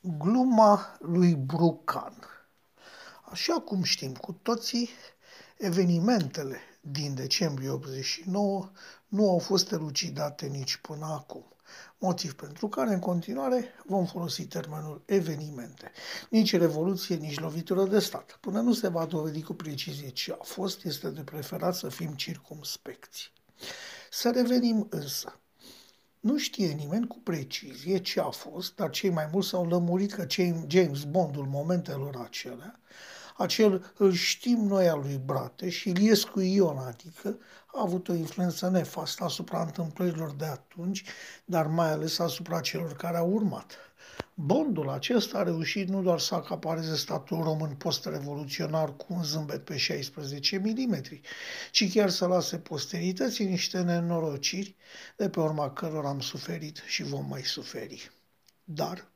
Gluma lui Brucan Așa cum știm cu toții, evenimentele din decembrie 89 nu au fost elucidate nici până acum motiv pentru care în continuare vom folosi termenul evenimente. Nici revoluție, nici lovitură de stat. Până nu se va dovedi cu precizie ce a fost, este de preferat să fim circumspecți. Să revenim însă. Nu știe nimeni cu precizie ce a fost, dar cei mai mulți s-au lămurit că James Bondul momentelor acelea acel îl știm noi al lui Brate și Iliescu Ion, adică a avut o influență nefastă asupra întâmplărilor de atunci, dar mai ales asupra celor care au urmat. Bondul acesta a reușit nu doar să acapareze statul român post-revoluționar cu un zâmbet pe 16 mm, ci chiar să lase posterității niște nenorociri de pe urma cărora am suferit și vom mai suferi. Dar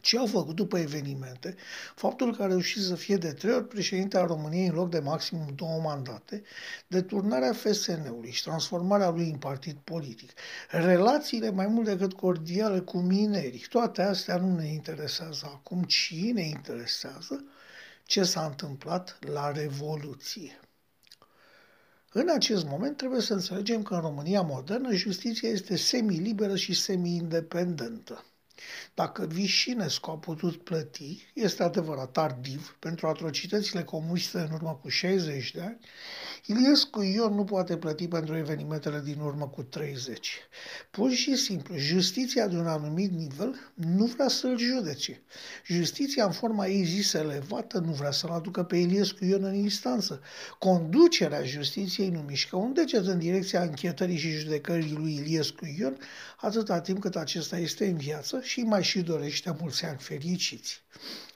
ce au făcut după evenimente, faptul că a reușit să fie de trei ori președinte al României în loc de maximum două mandate, deturnarea FSN-ului și transformarea lui în partid politic, relațiile mai mult decât cordiale cu minerii, toate astea nu ne interesează acum, ci ne interesează ce s-a întâmplat la Revoluție. În acest moment trebuie să înțelegem că în România modernă justiția este semi-liberă și semi-independentă. Dacă Vișinescu a putut plăti, este adevărat tardiv, pentru atrocitățile comuniste în urmă cu 60 de ani, Iliescu Ion nu poate plăti pentru evenimentele din urmă cu 30. Pur și simplu, justiția de un anumit nivel nu vrea să-l judece. Justiția în forma ei zis elevată nu vrea să-l aducă pe Iliescu Ion în instanță. Conducerea justiției nu mișcă un deget în direcția închetării și judecării lui Iliescu Ion atâta timp cât acesta este în viață și mai și dorește mulți ani fericiți.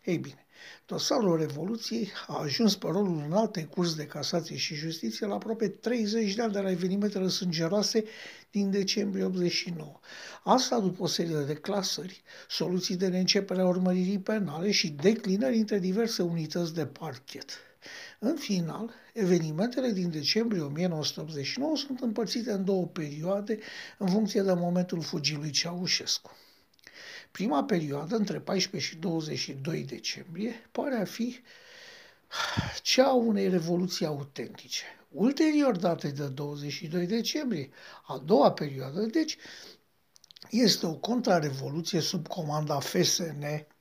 Ei bine, dosarul Revoluției a ajuns pe rolul în alte curs de casație și justiție la aproape 30 de ani de la evenimentele sângeroase din decembrie 89. Asta după o serie de declasări, soluții de neîncepere a urmăririi penale și declinări între diverse unități de parchet. În final, evenimentele din decembrie 1989 sunt împărțite în două perioade în funcție de momentul fugii lui Ceaușescu. Prima perioadă, între 14 și 22 decembrie, pare a fi cea a unei revoluții autentice. Ulterior datei de 22 decembrie, a doua perioadă, deci, este o contrarevoluție sub comanda FSN-MAPN.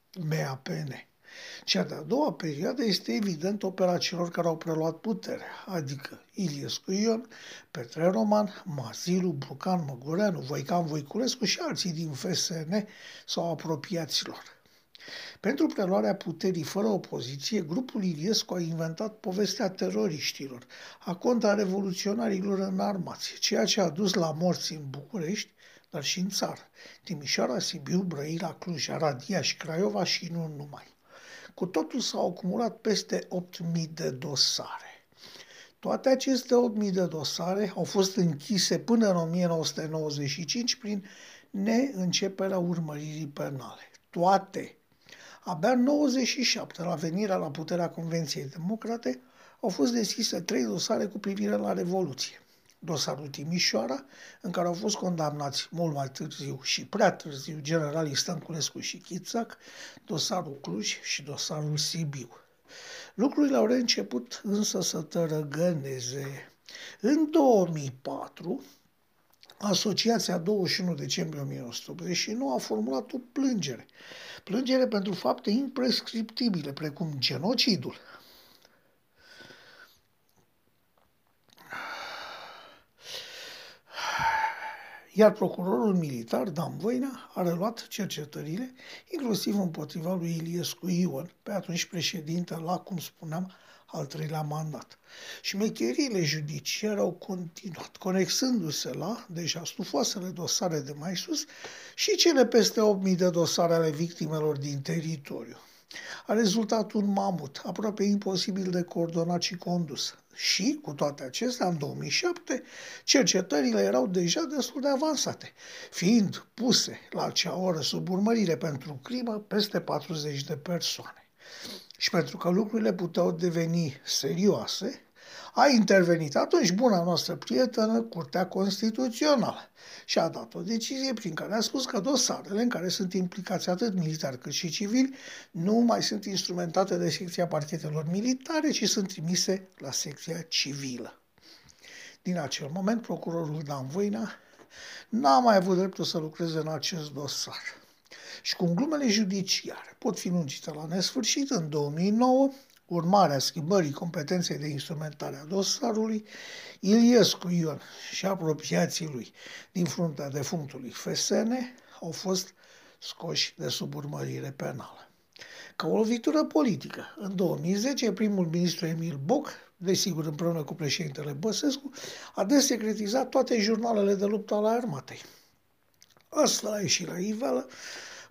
Cea de-a doua perioadă este evident opera celor care au preluat puterea, adică Iliescu Ion, Petre Roman, Mazilu, Brucan Măgureanu, Voican Voiculescu și alții din FSN sau apropiaților. Pentru preluarea puterii fără opoziție, grupul Iliescu a inventat povestea teroriștilor, a contra-revoluționarilor înarmați, ceea ce a dus la morți în București, dar și în țară, Timișoara, Sibiu, Brăila, Cluj, Aradia și Craiova și nu numai. Cu totul s-au acumulat peste 8.000 de dosare. Toate aceste 8.000 de dosare au fost închise până în 1995 prin neînceperea urmăririi penale. Toate. Abia în 97, la venirea la puterea Convenției Democrate, au fost deschise trei dosare cu privire la Revoluție dosarul Timișoara, în care au fost condamnați mult mai târziu și prea târziu generalii Stănculescu și Chițac, dosarul Cluj și dosarul Sibiu. Lucrurile au început însă să tărăgăneze. În 2004, Asociația 21 decembrie 1989 a formulat o plângere. Plângere pentru fapte imprescriptibile, precum genocidul, iar procurorul militar, Dan Voina, a reluat cercetările, inclusiv împotriva lui Iliescu Ion, pe atunci președinte la, cum spuneam, al treilea mandat. Și mecheriile judiciare au continuat, conexându-se la deja stufoasele dosare de mai sus și cele peste 8.000 de dosare ale victimelor din teritoriu. A rezultat un mamut, aproape imposibil de coordonat și condus. Și, cu toate acestea, în 2007, cercetările erau deja destul de avansate, fiind puse la acea oră sub urmărire pentru crimă peste 40 de persoane. Și pentru că lucrurile puteau deveni serioase, A intervenit atunci buna noastră prietenă, Curtea Constituțională, și a dat o decizie prin care a spus că dosarele în care sunt implicați atât militari cât și civili nu mai sunt instrumentate de secția parchetelor militare, ci sunt trimise la secția civilă. Din acel moment, procurorul Dan Voina n-a mai avut dreptul să lucreze în acest dosar. Și cum glumele judiciare pot fi lungite la nesfârșit, în 2009, urmarea schimbării competenței de instrumentare a dosarului, Iliescu Ion și apropiații lui din fruntea defunctului FSN au fost scoși de sub urmărire penală. Ca o lovitură politică, în 2010, primul ministru Emil Boc, desigur împreună cu președintele Băsescu, a desecretizat toate jurnalele de luptă ale armatei. Asta a ieșit la iveală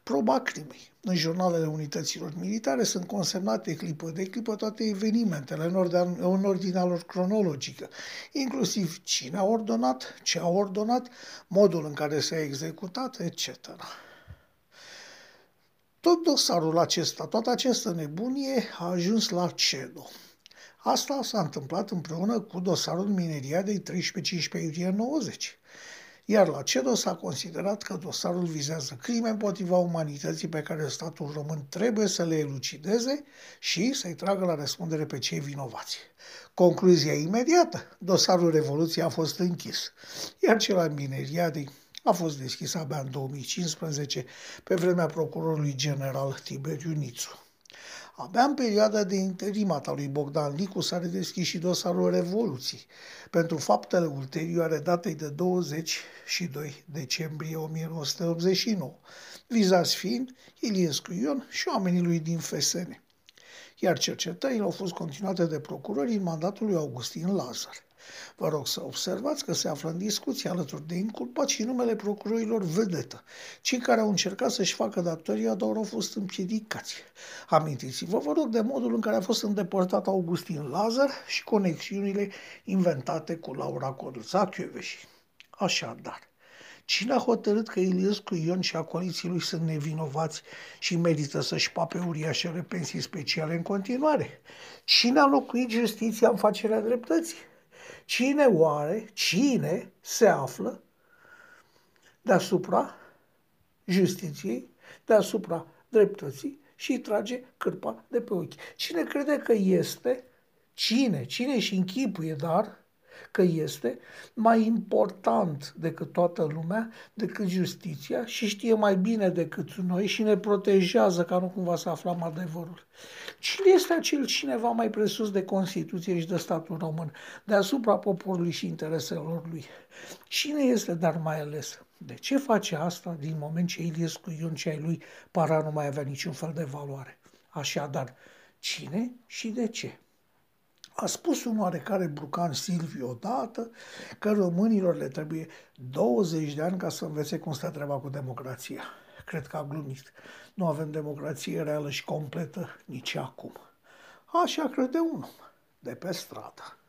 proba crimei. În jurnalele unităților militare sunt consemnate clipă de clipă toate evenimentele în, ordine, în ordinea lor cronologică, inclusiv cine a ordonat, ce a ordonat, modul în care s-a executat, etc. Tot dosarul acesta, toată această nebunie a ajuns la CEDO. Asta s-a întâmplat împreună cu dosarul mineria de 13-15 iulie 90 iar la CEDO s-a considerat că dosarul vizează crime împotriva umanității pe care statul român trebuie să le elucideze și să-i tragă la răspundere pe cei vinovați. Concluzia imediată, dosarul Revoluției a fost închis, iar cel al mineriadei a fost deschis abia în 2015 pe vremea procurorului general Tiberiu Nițu. Abia în perioada de interimat a lui Bogdan Licu s-a redeschis și dosarul Revoluției pentru faptele ulterioare datei de 22 decembrie 1989, vizați fiind Iliescu Ion și oamenii lui din FSN. Iar cercetările au fost continuate de procurori în mandatul lui Augustin Lazar. Vă rog să observați că se află în discuție alături de inculpat și numele procurorilor vedetă, cei care au încercat să-și facă datoria, dar au fost împiedicați. Amintiți-vă, vă rog, de modul în care a fost îndepărtat Augustin Lazar și conexiunile inventate cu Laura Codruța Chioveși. Așadar, Cine a hotărât că Iliescu Ion și acoliții lui sunt nevinovați și merită să-și pape uriașele pensii speciale în continuare? Cine a locuit justiția în facerea dreptății? Cine oare, cine se află deasupra justiției, deasupra dreptății și îi trage cârpa de pe ochi? Cine crede că este, cine, cine și închipuie, dar că este mai important decât toată lumea, decât justiția și știe mai bine decât noi și ne protejează ca nu cumva să aflăm adevărul. Cine este acel cineva mai presus de Constituție și de statul român, deasupra poporului și intereselor lui? Cine este, dar mai ales? De ce face asta din moment ce Iliescu Ion și ai lui para nu mai avea niciun fel de valoare? Așadar, cine și de ce? A spus un oarecare Brucan Silviu odată că românilor le trebuie 20 de ani ca să învețe cum stă treaba cu democrația. Cred că a glumit. Nu avem democrație reală și completă nici acum. Așa crede un om de pe stradă.